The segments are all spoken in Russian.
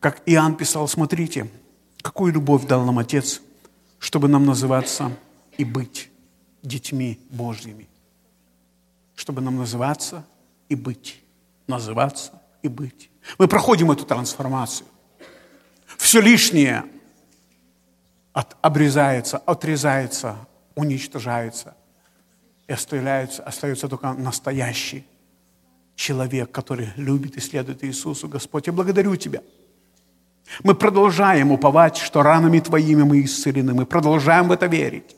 Как Иоанн писал, смотрите, какую любовь дал нам Отец, чтобы нам называться и быть детьми Божьими. Чтобы нам называться и быть. Называться и быть. Мы проходим эту трансформацию. Все лишнее от, обрезается, отрезается, уничтожается. И остается, остается только настоящий человек, который любит и следует Иисусу. Господь, я благодарю Тебя. Мы продолжаем уповать, что ранами Твоими мы исцелены. Мы продолжаем в это верить.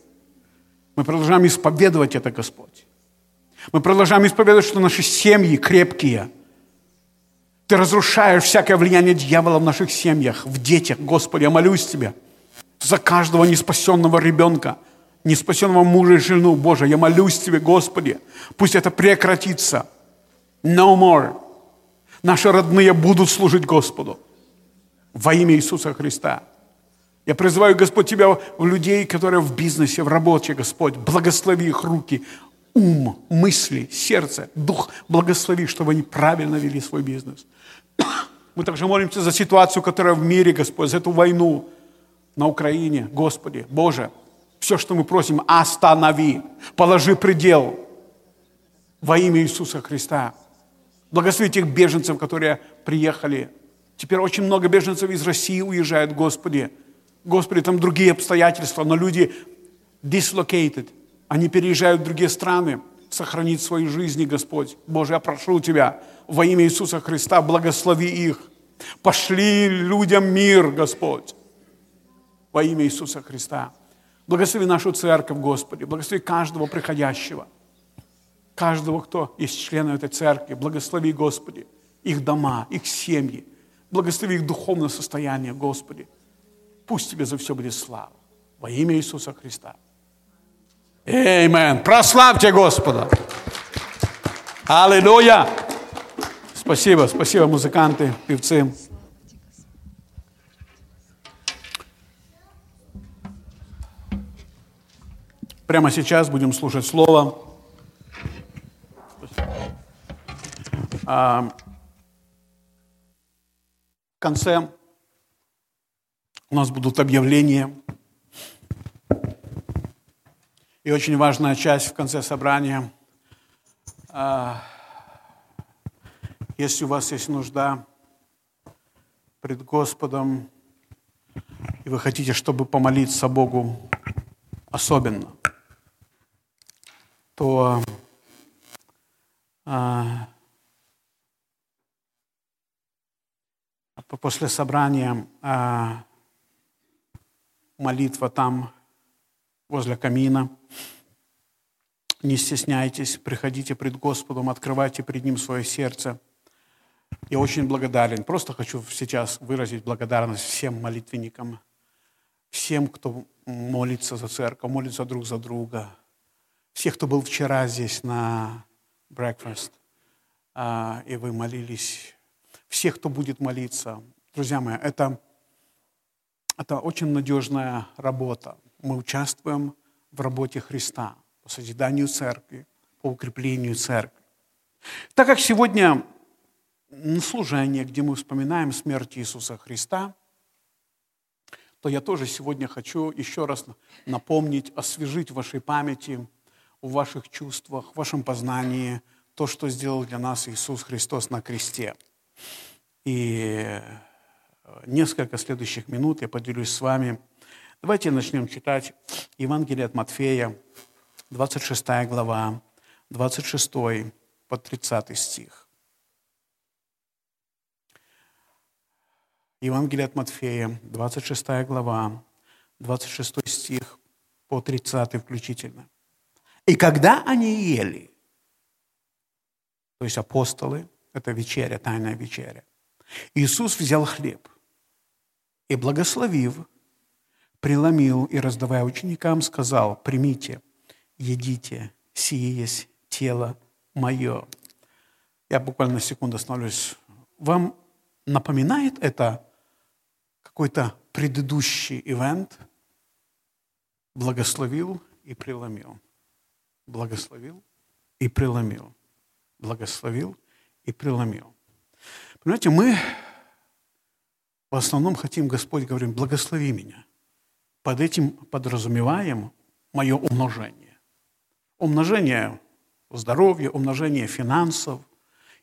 Мы продолжаем исповедовать это, Господь. Мы продолжаем исповедовать, что наши семьи крепкие. Ты разрушаешь всякое влияние дьявола в наших семьях, в детях. Господи, я молюсь Тебя за каждого неспасенного ребенка, неспасенного мужа и жену. Боже, я молюсь Тебе, Господи, пусть это прекратится. No more. Наши родные будут служить Господу во имя Иисуса Христа. Я призываю, Господь, Тебя в людей, которые в бизнесе, в работе, Господь. Благослови их руки, ум, мысли, сердце, дух. Благослови, чтобы они правильно вели свой бизнес. Мы также молимся за ситуацию, которая в мире, Господь, за эту войну на Украине. Господи, Боже, все, что мы просим, останови, положи предел во имя Иисуса Христа. Благослови тех беженцев, которые приехали. Теперь очень много беженцев из России уезжают, Господи. Господи, там другие обстоятельства, но люди dislocated, они переезжают в другие страны, сохранить свои жизни, Господь. Боже, я прошу Тебя во имя Иисуса Христа, благослови их. Пошли людям мир, Господь, во имя Иисуса Христа. Благослови нашу церковь, Господи, благослови каждого приходящего, каждого, кто есть членом этой церкви. Благослови, Господи, их дома, их семьи. Благослови их духовное состояние, Господи. Пусть Тебе за все будет слава. Во имя Иисуса Христа. Аминь. Прославьте Господа. Аллилуйя. Спасибо, спасибо, музыканты, певцы. Прямо сейчас будем слушать Слово. А, конце у нас будут объявления. И очень важная часть в конце собрания. А, если у вас есть нужда пред Господом, и вы хотите, чтобы помолиться Богу особенно, то а, после собрания а, молитва там, возле камина. Не стесняйтесь, приходите пред Господом, открывайте пред Ним свое сердце. Я очень благодарен. Просто хочу сейчас выразить благодарность всем молитвенникам, всем, кто молится за церковь, молится друг за друга, всех, кто был вчера здесь на breakfast, а, и вы молились, всех, кто будет молиться. Друзья мои, это это очень надежная работа. Мы участвуем в работе Христа по созиданию церкви, по укреплению церкви. Так как сегодня служение, где мы вспоминаем смерть Иисуса Христа, то я тоже сегодня хочу еще раз напомнить, освежить в вашей памяти, в ваших чувствах, в вашем познании то, что сделал для нас Иисус Христос на кресте. И несколько следующих минут я поделюсь с вами. Давайте начнем читать Евангелие от Матфея, 26 глава, 26 по 30 стих. Евангелие от Матфея, 26 глава, 26 стих по 30 включительно. «И когда они ели, то есть апостолы, это вечеря, тайная вечеря, Иисус взял хлеб, и, благословив, преломил и, раздавая ученикам, сказал, примите, едите, сие есть тело мое. Я буквально секунду остановлюсь. Вам напоминает это какой-то предыдущий ивент? Благословил и преломил. Благословил и преломил. Благословил и преломил. Понимаете, мы в основном хотим, Господь, говорим, благослови меня. Под этим подразумеваем мое умножение. Умножение здоровья, умножение финансов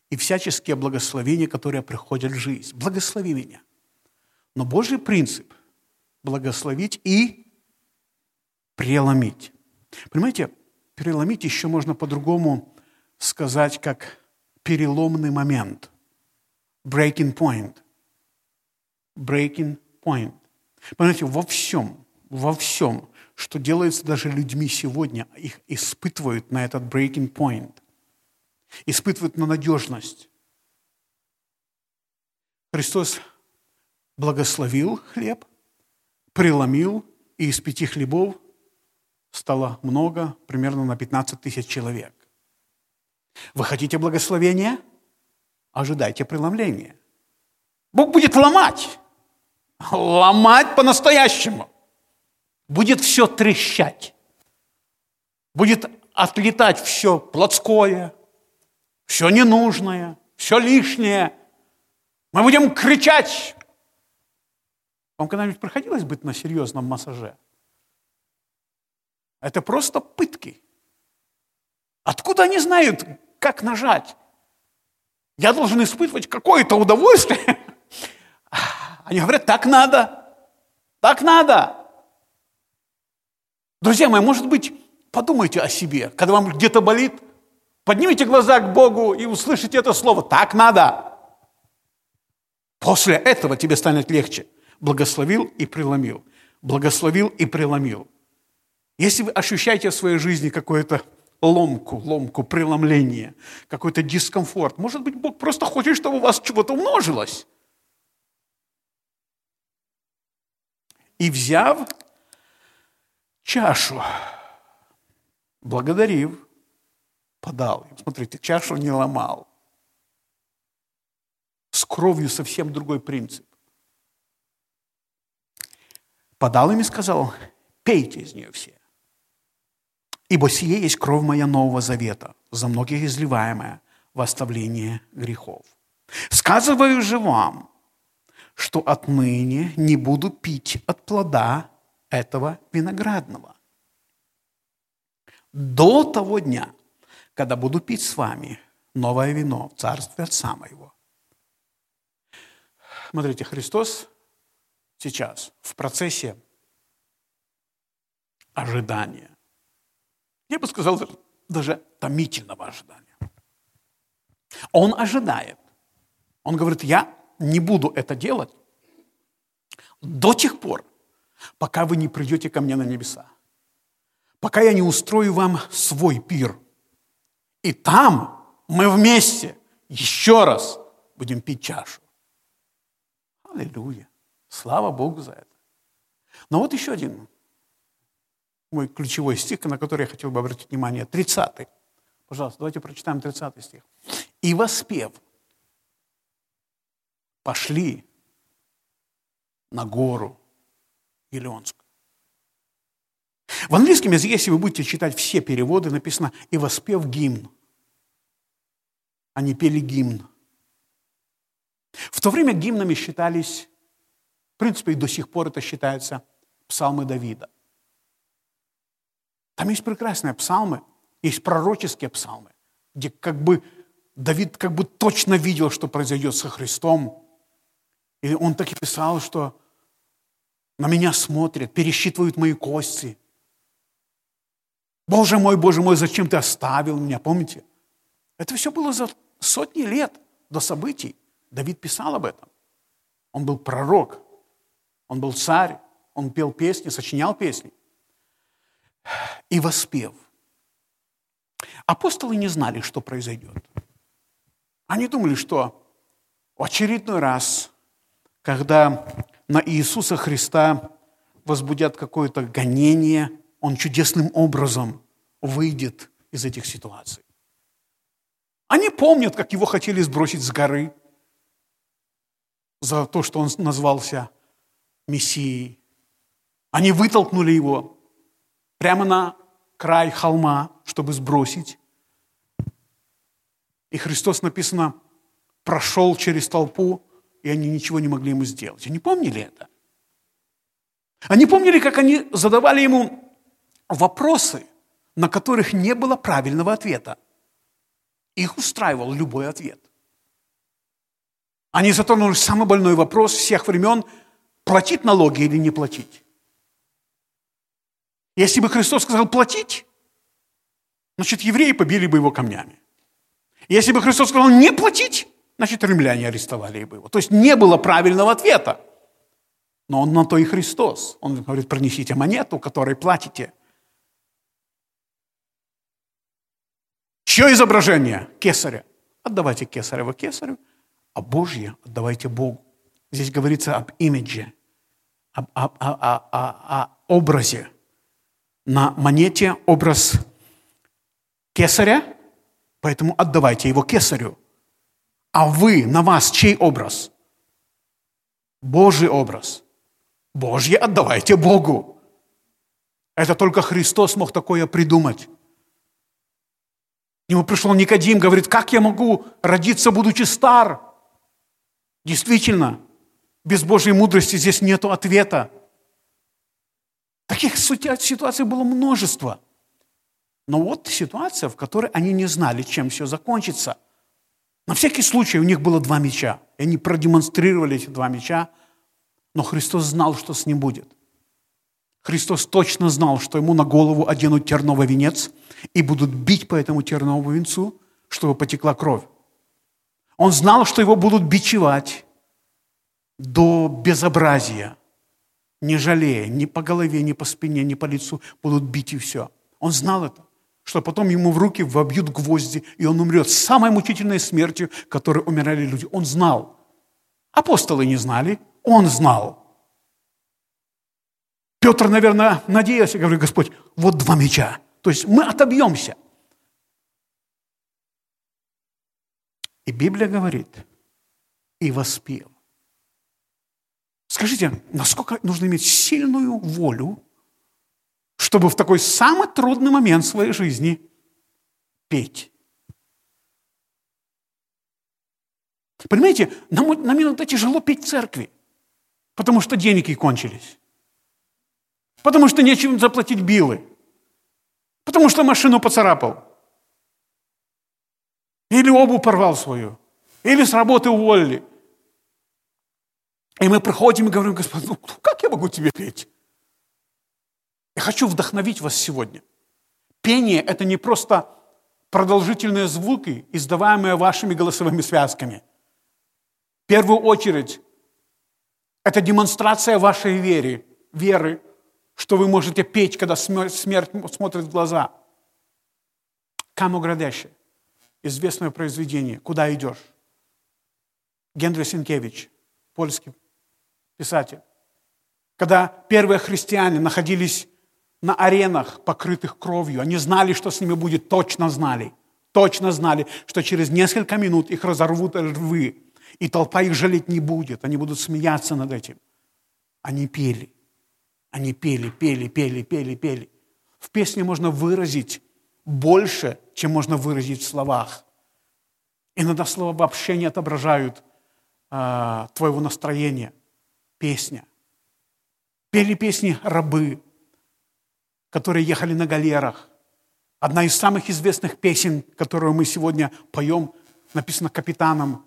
и всяческие благословения, которые приходят в жизнь. Благослови меня. Но Божий принцип – благословить и преломить. Понимаете, переломить еще можно по-другому сказать, как переломный момент. Breaking point. Breaking point. Понимаете, во всем, во всем, что делается даже людьми сегодня, их испытывают на этот breaking point. Испытывают на надежность. Христос благословил хлеб, преломил, и из пяти хлебов стало много, примерно на 15 тысяч человек. Вы хотите благословения? Ожидайте преломления. Бог будет ломать. Ломать по-настоящему. Будет все трещать. Будет отлетать все плотское, все ненужное, все лишнее. Мы будем кричать. Вам когда-нибудь приходилось быть на серьезном массаже? Это просто пытки. Откуда они знают, как нажать? Я должен испытывать какое-то удовольствие. Они говорят, так надо, так надо. Друзья мои, может быть, подумайте о себе, когда вам где-то болит, поднимите глаза к Богу и услышите это слово, так надо. После этого тебе станет легче. Благословил и преломил. Благословил и преломил. Если вы ощущаете в своей жизни какое-то ломку, ломку, преломление, какой-то дискомфорт. Может быть, Бог просто хочет, чтобы у вас чего-то умножилось. И взяв чашу, благодарив, подал им. Смотрите, чашу не ломал. С кровью совсем другой принцип. Подал им и сказал, пейте из нее все. Ибо сие есть кровь моя Нового Завета, за многих изливаемая в оставление грехов. Сказываю же вам, что отныне не буду пить от плода этого виноградного. До того дня, когда буду пить с вами новое вино в царстве Отца моего. Смотрите, Христос сейчас в процессе ожидания я бы сказал, даже томительного ожидания. Он ожидает. Он говорит, я не буду это делать до тех пор, пока вы не придете ко мне на небеса. Пока я не устрою вам свой пир. И там мы вместе еще раз будем пить чашу. Аллилуйя. Слава Богу за это. Но вот еще один мой ключевой стих, на который я хотел бы обратить внимание, 30 Пожалуйста, давайте прочитаем 30 стих. «И воспев, пошли на гору Елеонскую». В английском языке, если вы будете читать все переводы, написано «и воспев гимн». Они пели гимн. В то время гимнами считались, в принципе, и до сих пор это считается псалмы Давида – там есть прекрасные псалмы, есть пророческие псалмы, где как бы Давид как бы точно видел, что произойдет со Христом. И он так и писал, что на меня смотрят, пересчитывают мои кости. Боже мой, Боже мой, зачем ты оставил меня? Помните? Это все было за сотни лет до событий. Давид писал об этом. Он был пророк, он был царь, он пел песни, сочинял песни и воспев. Апостолы не знали, что произойдет. Они думали, что в очередной раз, когда на Иисуса Христа возбудят какое-то гонение, Он чудесным образом выйдет из этих ситуаций. Они помнят, как его хотели сбросить с горы за то, что он назвался Мессией. Они вытолкнули его прямо на край холма, чтобы сбросить. И Христос, написано, прошел через толпу, и они ничего не могли ему сделать. Они помнили это? Они помнили, как они задавали ему вопросы, на которых не было правильного ответа. Их устраивал любой ответ. Они затронули самый больной вопрос всех времен – платить налоги или не платить. Если бы Христос сказал платить, значит, евреи побили бы его камнями. Если бы Христос сказал не платить, значит, римляне арестовали бы его. То есть не было правильного ответа. Но он на то и Христос. Он говорит, принесите монету, которой платите. Чье изображение? Кесаря. Отдавайте Кесарева Кесарю, а Божье отдавайте Богу. Здесь говорится об имидже, об, об, о, о, о, о образе. На монете образ Кесаря, поэтому отдавайте его Кесарю. А вы, на вас чей образ? Божий образ. Божье отдавайте Богу. Это только Христос мог такое придумать. К нему пришел Никодим, говорит, как я могу родиться, будучи стар? Действительно, без Божьей мудрости здесь нет ответа. Таких ситуаций было множество. Но вот ситуация, в которой они не знали, чем все закончится. На всякий случай у них было два меча. И они продемонстрировали эти два меча, но Христос знал, что с ним будет. Христос точно знал, что ему на голову оденут терновый венец и будут бить по этому терновому венцу, чтобы потекла кровь. Он знал, что его будут бичевать до безобразия, не жалея, ни по голове, ни по спине, ни по лицу, будут бить и все. Он знал это, что потом ему в руки вобьют гвозди, и он умрет самой мучительной смертью, которой умирали люди. Он знал. Апостолы не знали, он знал. Петр, наверное, надеялся, говорит, Господь, вот два меча. То есть мы отобьемся – И Библия говорит, и воспел. Скажите, насколько нужно иметь сильную волю, чтобы в такой самый трудный момент своей жизни петь? Понимаете, нам, нам иногда тяжело петь в церкви, потому что деньги кончились, потому что нечем заплатить билы, потому что машину поцарапал, или обувь порвал свою. Или с работы уволили. И мы приходим и говорим, Господь, ну как я могу тебе петь? Я хочу вдохновить вас сегодня. Пение – это не просто продолжительные звуки, издаваемые вашими голосовыми связками. В первую очередь, это демонстрация вашей веры, веры, что вы можете петь, когда смерть смотрит в глаза. Камоградеше известное произведение «Куда идешь?» Генри Сенкевич, польский писатель. Когда первые христиане находились на аренах, покрытых кровью, они знали, что с ними будет, точно знали, точно знали, что через несколько минут их разорвут рвы, и толпа их жалеть не будет, они будут смеяться над этим. Они пели, они пели, пели, пели, пели, пели. В песне можно выразить больше, чем можно выразить в словах. Иногда слова вообще не отображают а, твоего настроения. Песня. Пели песни рабы, которые ехали на галерах. Одна из самых известных песен, которую мы сегодня поем, написана капитаном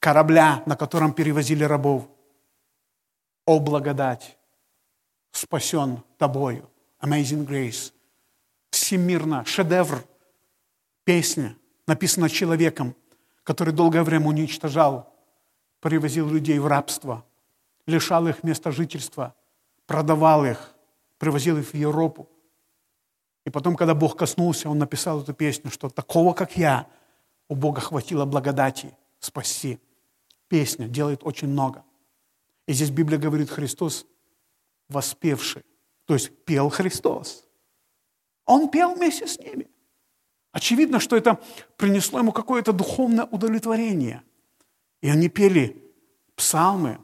корабля, на котором перевозили рабов. «О благодать, спасен тобою». Amazing Grace всемирно, шедевр, песня, написана человеком, который долгое время уничтожал, привозил людей в рабство, лишал их места жительства, продавал их, привозил их в Европу. И потом, когда Бог коснулся, Он написал эту песню, что такого, как я, у Бога хватило благодати спасти. Песня делает очень много. И здесь Библия говорит, Христос воспевший. То есть пел Христос. Он пел вместе с ними. Очевидно, что это принесло ему какое-то духовное удовлетворение. И они пели псалмы,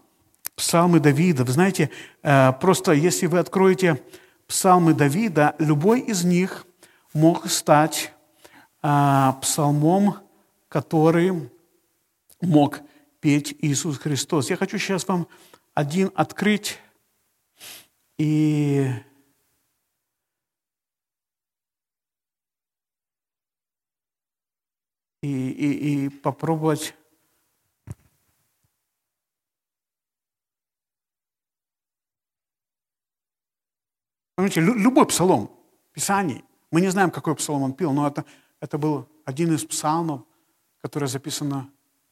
псалмы Давида. Вы знаете, э, просто если вы откроете псалмы Давида, любой из них мог стать э, псалмом, который мог петь Иисус Христос. Я хочу сейчас вам один открыть и и, и, и попробовать Понимаете, любой псалом, Писание, мы не знаем, какой псалом он пил, но это, это был один из псалмов, который записано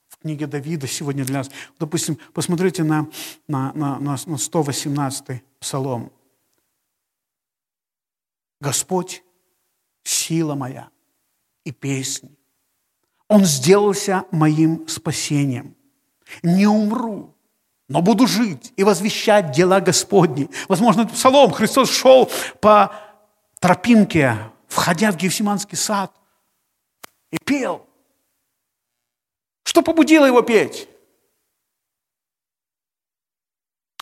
в книге Давида сегодня для нас. Допустим, посмотрите на, на, на, на 118 псалом. «Господь – сила моя и песни. Он сделался моим спасением. Не умру, но буду жить и возвещать дела Господни. Возможно, это псалом. Христос шел по тропинке, входя в Гефсиманский сад, и пел. Что побудило его петь?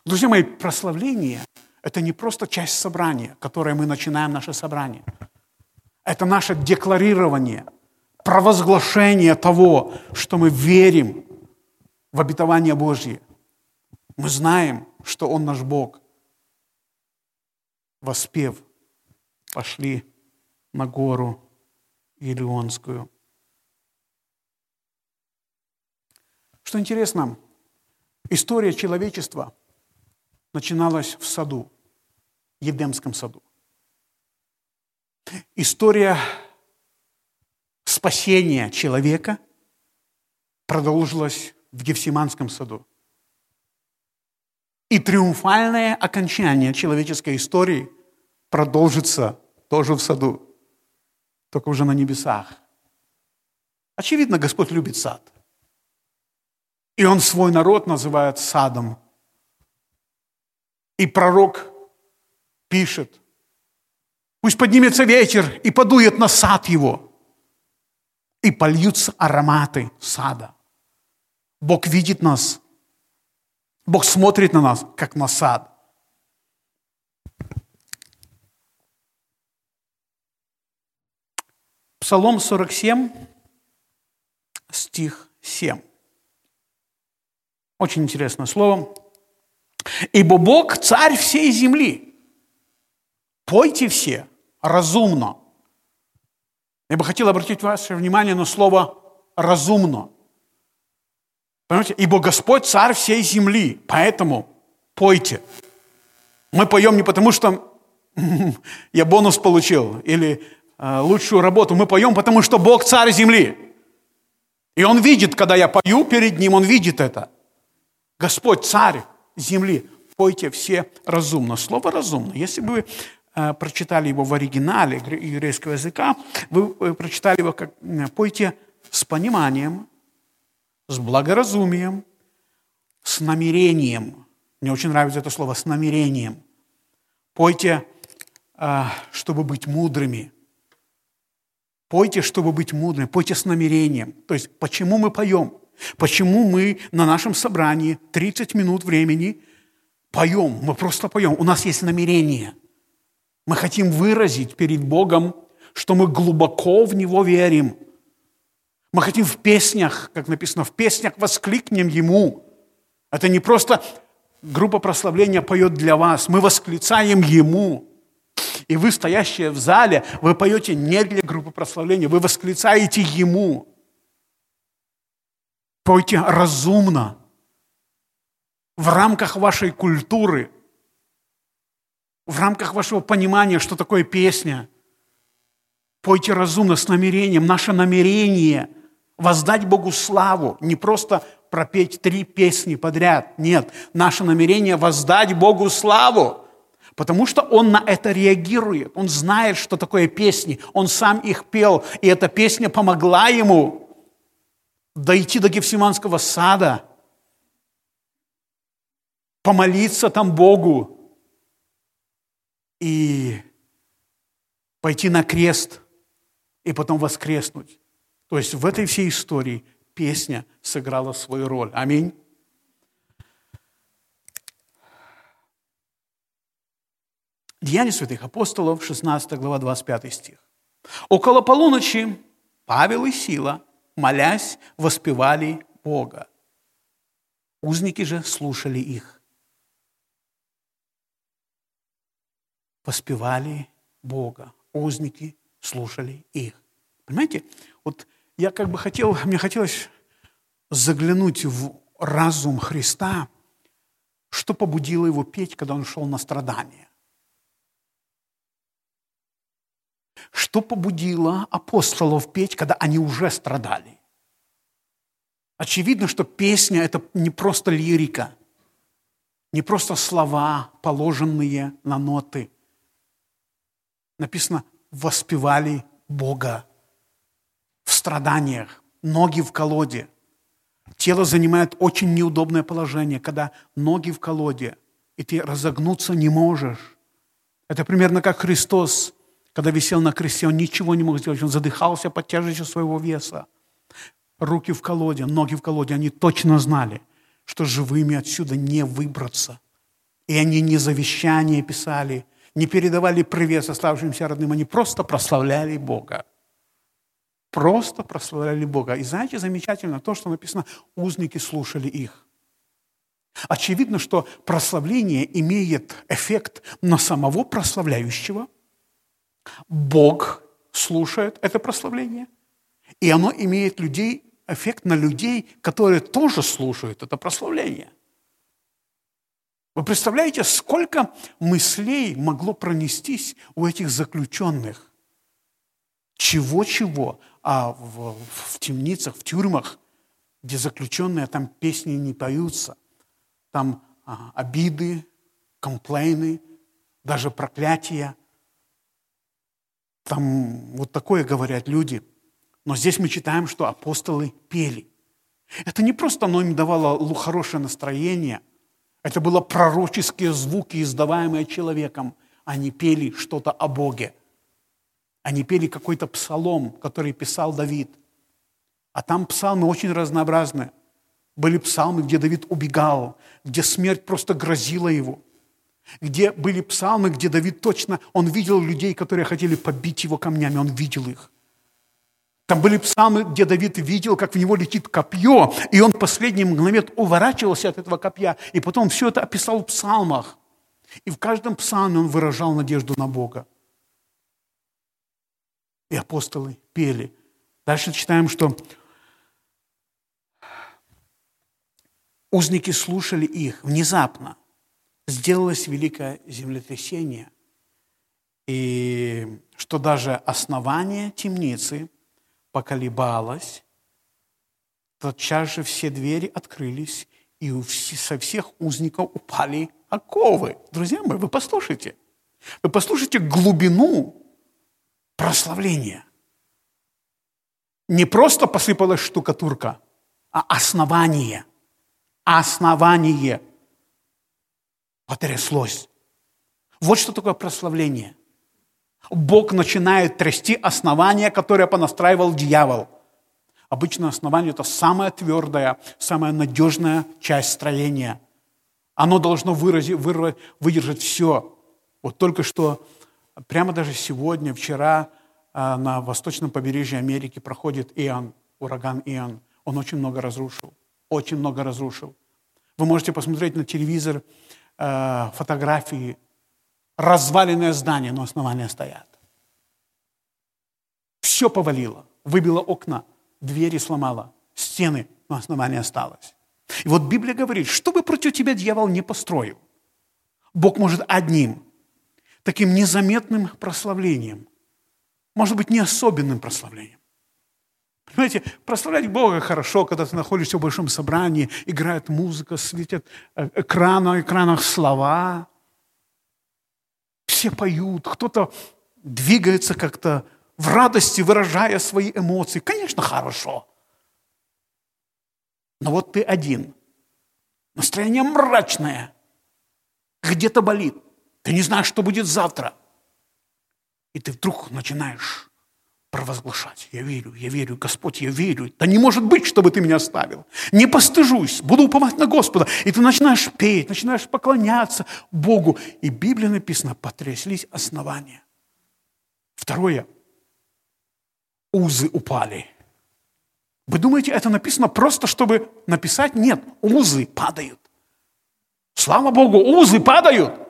Друзья мои, прославление – это не просто часть собрания, которое мы начинаем наше собрание. Это наше декларирование, провозглашение того, что мы верим в обетование Божье. Мы знаем, что Он наш Бог. Воспев, пошли на гору Илионскую. Что интересно, история человечества начиналась в саду, Едемском саду. История спасения человека продолжилась в Гефсиманском саду. И триумфальное окончание человеческой истории продолжится тоже в саду, только уже на небесах. Очевидно, Господь любит сад. И Он свой народ называет садом. И пророк пишет, пусть поднимется ветер и подует на сад его, и польются ароматы сада. Бог видит нас Бог смотрит на нас, как на сад. Псалом 47, стих 7. Очень интересное слово. «Ибо Бог – царь всей земли. Пойте все разумно». Я бы хотел обратить ваше внимание на слово «разумно». Понимаете? Ибо Господь царь всей земли, поэтому пойте. Мы поем не потому, что я бонус получил или э, лучшую работу. Мы поем, потому что Бог царь земли. И Он видит, когда я пою перед Ним, Он видит это. Господь царь земли. Пойте все разумно. Слово разумно. Если бы вы э, прочитали его в оригинале еврейского языка, вы э, прочитали его как «пойте с пониманием, с благоразумием, с намерением. Мне очень нравится это слово «с намерением». Пойте, а, чтобы быть мудрыми. Пойте, чтобы быть мудрыми. Пойте с намерением. То есть, почему мы поем? Почему мы на нашем собрании 30 минут времени поем? Мы просто поем. У нас есть намерение. Мы хотим выразить перед Богом, что мы глубоко в Него верим – мы хотим в песнях, как написано, в песнях воскликнем Ему. Это не просто группа прославления поет для вас. Мы восклицаем Ему. И вы, стоящие в зале, вы поете не для группы прославления, вы восклицаете Ему. Пойте разумно, в рамках вашей культуры, в рамках вашего понимания, что такое песня. Пойте разумно, с намерением. Наше намерение воздать Богу славу, не просто пропеть три песни подряд. Нет, наше намерение воздать Богу славу, потому что Он на это реагирует. Он знает, что такое песни. Он сам их пел, и эта песня помогла ему дойти до Гефсиманского сада, помолиться там Богу и пойти на крест и потом воскреснуть. То есть в этой всей истории песня сыграла свою роль. Аминь. Деяния святых апостолов, 16 глава, 25 стих. Около полуночи Павел и Сила, молясь, воспевали Бога. Узники же слушали их. Воспевали Бога. Узники слушали их. Понимаете? Вот я как бы хотел, мне хотелось заглянуть в разум Христа, что побудило его петь, когда он шел на страдания. Что побудило апостолов петь, когда они уже страдали? Очевидно, что песня – это не просто лирика, не просто слова, положенные на ноты. Написано «воспевали Бога» страданиях, ноги в колоде. Тело занимает очень неудобное положение, когда ноги в колоде, и ты разогнуться не можешь. Это примерно как Христос, когда висел на кресте, он ничего не мог сделать, он задыхался под тяжестью своего веса. Руки в колоде, ноги в колоде, они точно знали, что живыми отсюда не выбраться. И они не завещание писали, не передавали привет оставшимся родным, они просто прославляли Бога просто прославляли Бога. И знаете, замечательно то, что написано, узники слушали их. Очевидно, что прославление имеет эффект на самого прославляющего. Бог слушает это прославление. И оно имеет людей, эффект на людей, которые тоже слушают это прославление. Вы представляете, сколько мыслей могло пронестись у этих заключенных? Чего-чего, а в, в темницах, в тюрьмах, где заключенные, там песни не поются. Там а, обиды, комплейны, даже проклятия. Там вот такое говорят люди. Но здесь мы читаем, что апостолы пели. Это не просто оно им давало хорошее настроение, это было пророческие звуки, издаваемые человеком. Они пели что-то о Боге – они пели какой-то псалом, который писал Давид. А там псалмы очень разнообразные. Были псалмы, где Давид убегал, где смерть просто грозила его. Где были псалмы, где Давид точно, он видел людей, которые хотели побить его камнями, он видел их. Там были псалмы, где Давид видел, как в него летит копье, и он последний момент уворачивался от этого копья, и потом все это описал в псалмах. И в каждом псалме он выражал надежду на Бога. И апостолы пели. Дальше читаем, что узники слушали их. Внезапно сделалось великое землетрясение, и что даже основание темницы поколебалось, тотчас же все двери открылись, и со всех узников упали оковы. Друзья мои, вы послушайте. Вы послушайте глубину прославление. Не просто посыпалась штукатурка, а основание. Основание потряслось. Вот что такое прославление. Бог начинает трясти основание, которое понастраивал дьявол. Обычно основание – это самая твердая, самая надежная часть строения. Оно должно выразить, выдержать все. Вот только что Прямо даже сегодня, вчера а, на восточном побережье Америки проходит Иоанн, ураган Иоанн. Он очень много разрушил, очень много разрушил. Вы можете посмотреть на телевизор а, фотографии. Разваленное здание, но основания стоят. Все повалило, выбило окна, двери сломало, стены, но основание осталось. И вот Библия говорит, что бы против тебя дьявол не построил, Бог может одним таким незаметным прославлением. Может быть, не особенным прославлением. Понимаете, прославлять Бога хорошо, когда ты находишься в большом собрании, играет музыка, светят э, экран, на экранах слова. Все поют, кто-то двигается как-то в радости, выражая свои эмоции. Конечно, хорошо. Но вот ты один. Настроение мрачное. Где-то болит. Ты не знаешь, что будет завтра. И ты вдруг начинаешь провозглашать. Я верю, я верю, Господь, я верю. Да не может быть, чтобы ты меня оставил. Не постыжусь, буду уповать на Господа. И ты начинаешь петь, начинаешь поклоняться Богу. И в Библии написано, потряслись основания. Второе. Узы упали. Вы думаете, это написано просто, чтобы написать? Нет, узы падают. Слава Богу, узы падают.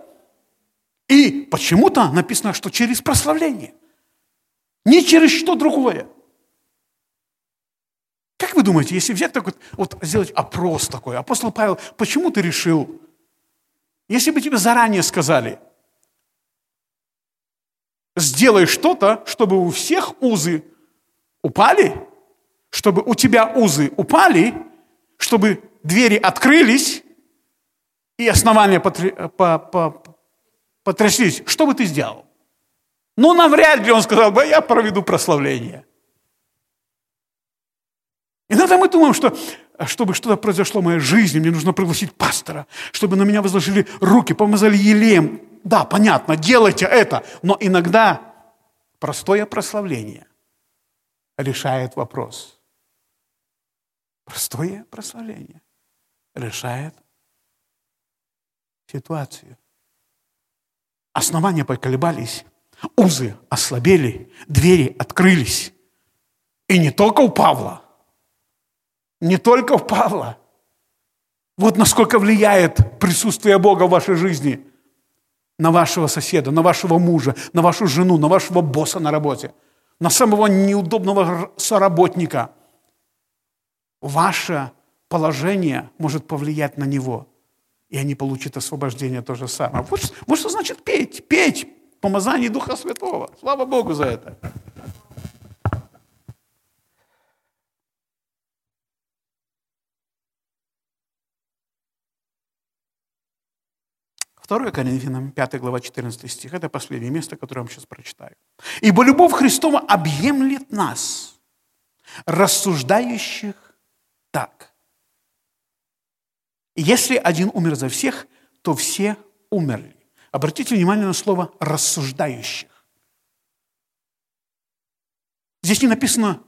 И почему-то написано, что через прославление. Не через что другое. Как вы думаете, если взять такой, вот сделать опрос такой, апостол Павел, почему ты решил, если бы тебе заранее сказали, сделай что-то, чтобы у всех узы упали, чтобы у тебя узы упали, чтобы двери открылись и основания потряслись, что бы ты сделал? Ну, навряд ли он сказал бы, я проведу прославление. Иногда мы думаем, что чтобы что-то произошло в моей жизни, мне нужно пригласить пастора, чтобы на меня возложили руки, помазали елеем. Да, понятно, делайте это. Но иногда простое прославление решает вопрос. Простое прославление решает ситуацию. Основания поколебались, узы ослабели, двери открылись. И не только у Павла – не только у Павла. Вот насколько влияет присутствие Бога в вашей жизни на вашего соседа, на вашего мужа, на вашу жену, на вашего босса на работе, на самого неудобного соработника. Ваше положение может повлиять на него, и они получат освобождение то же самое. Вот, вот что значит петь, петь помазание Духа Святого. Слава Богу за это. 2 Коринфянам, 5 глава, 14 стих. Это последнее место, которое я вам сейчас прочитаю. «Ибо любовь Христова объемлет нас, рассуждающих так. Если один умер за всех, то все умерли». Обратите внимание на слово «рассуждающих». Здесь не написано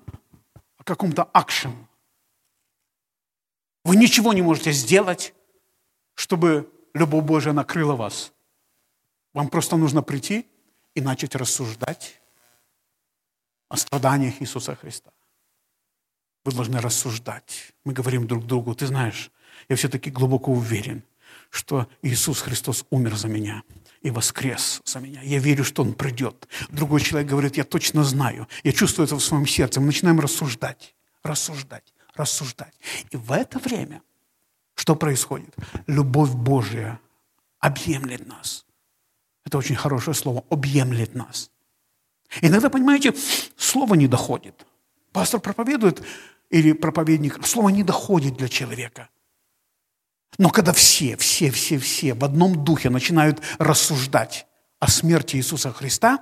о каком-то акшен. Вы ничего не можете сделать, чтобы любовь Божия накрыла вас. Вам просто нужно прийти и начать рассуждать о страданиях Иисуса Христа. Вы должны рассуждать. Мы говорим друг другу, ты знаешь, я все-таки глубоко уверен, что Иисус Христос умер за меня и воскрес за меня. Я верю, что Он придет. Другой человек говорит, я точно знаю, я чувствую это в своем сердце. Мы начинаем рассуждать, рассуждать, рассуждать. И в это время что происходит? Любовь Божья объемлет нас. Это очень хорошее слово, объемлет нас. Иногда, понимаете, слово не доходит. Пастор проповедует или проповедник, слово не доходит для человека. Но когда все, все, все, все в одном духе начинают рассуждать о смерти Иисуса Христа,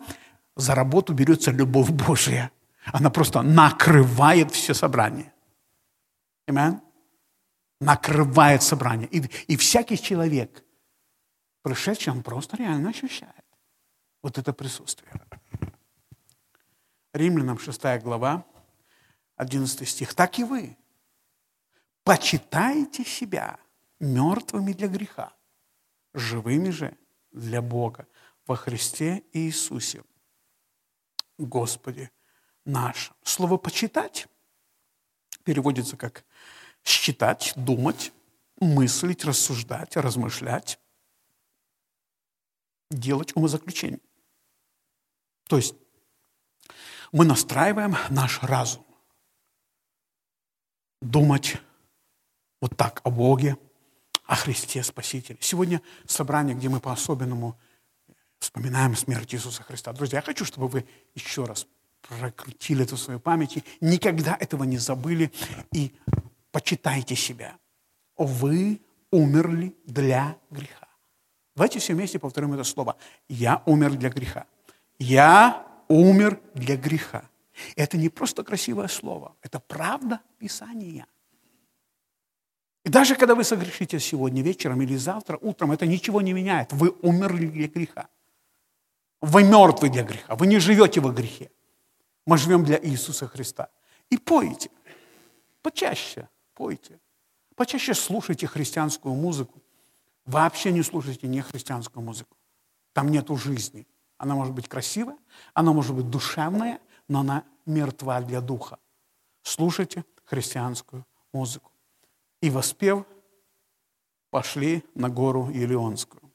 за работу берется любовь Божия. Она просто накрывает все собрание. Аминь накрывает собрание. И, и всякий человек, пришедший, он просто реально ощущает вот это присутствие. Римлянам 6 глава, 11 стих. «Так и вы почитайте себя мертвыми для греха, живыми же для Бога во Христе Иисусе, Господе нашим». Слово «почитать» переводится как считать, думать, мыслить, рассуждать, размышлять, делать умозаключение. То есть мы настраиваем наш разум думать вот так о Боге, о Христе Спасителе. Сегодня собрание, где мы по-особенному вспоминаем смерть Иисуса Христа. Друзья, я хочу, чтобы вы еще раз прокрутили это в своей памяти, никогда этого не забыли и почитайте себя. Вы умерли для греха. Давайте все вместе повторим это слово. Я умер для греха. Я умер для греха. Это не просто красивое слово, это правда Писания. И даже когда вы согрешите сегодня вечером или завтра утром, это ничего не меняет. Вы умерли для греха. Вы мертвы для греха. Вы не живете во грехе. Мы живем для Иисуса Христа. И пойте почаще пойте. Почаще слушайте христианскую музыку. Вообще не слушайте не христианскую музыку. Там нету жизни. Она может быть красивая, она может быть душевная, но она мертва для духа. Слушайте христианскую музыку. И воспев пошли на гору Елеонскую.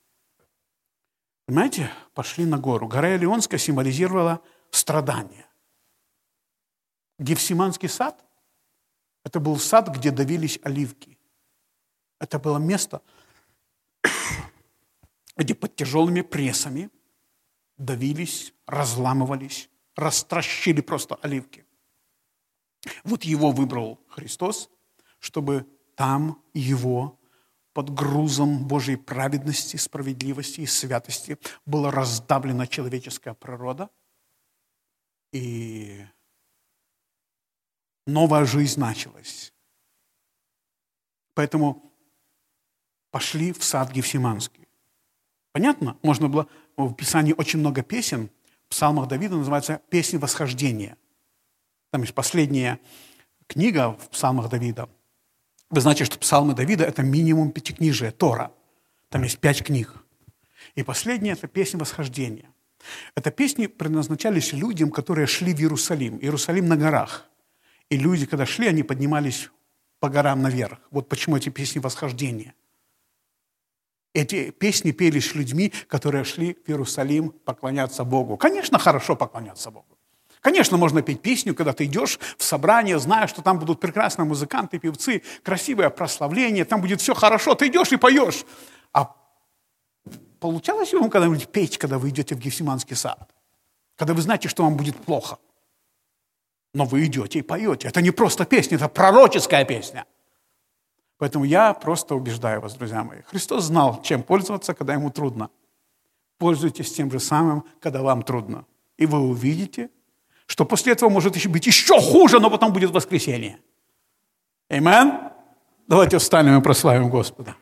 Понимаете, пошли на гору. Гора Елеонская символизировала страдания. Гефсиманский сад – это был сад, где давились оливки. Это было место, где под тяжелыми прессами давились, разламывались, растращили просто оливки. Вот его выбрал Христос, чтобы там его под грузом Божьей праведности, справедливости и святости была раздавлена человеческая природа, и новая жизнь началась. Поэтому пошли в сад Гефсиманский. Понятно? Можно было... В Писании очень много песен. В псалмах Давида называется «Песни восхождения». Там есть последняя книга в псалмах Давида. Вы знаете, что псалмы Давида – это минимум пятикнижие, Тора. Там есть пять книг. И последняя – это песня восхождения. Это песни предназначались людям, которые шли в Иерусалим. Иерусалим на горах. И люди, когда шли, они поднимались по горам наверх. Вот почему эти песни восхождения. Эти песни пелись людьми, которые шли в Иерусалим поклоняться Богу. Конечно, хорошо поклоняться Богу. Конечно, можно петь песню, когда ты идешь в собрание, зная, что там будут прекрасные музыканты, певцы, красивое прославление, там будет все хорошо, ты идешь и поешь. А получалось ли вам когда-нибудь петь, когда вы идете в Гефсиманский сад? Когда вы знаете, что вам будет плохо? Но вы идете и поете. Это не просто песня, это пророческая песня. Поэтому я просто убеждаю вас, друзья мои. Христос знал, чем пользоваться, когда ему трудно. Пользуйтесь тем же самым, когда вам трудно. И вы увидите, что после этого может еще быть еще хуже, но потом будет воскресенье. Аминь? Давайте встанем и прославим Господа.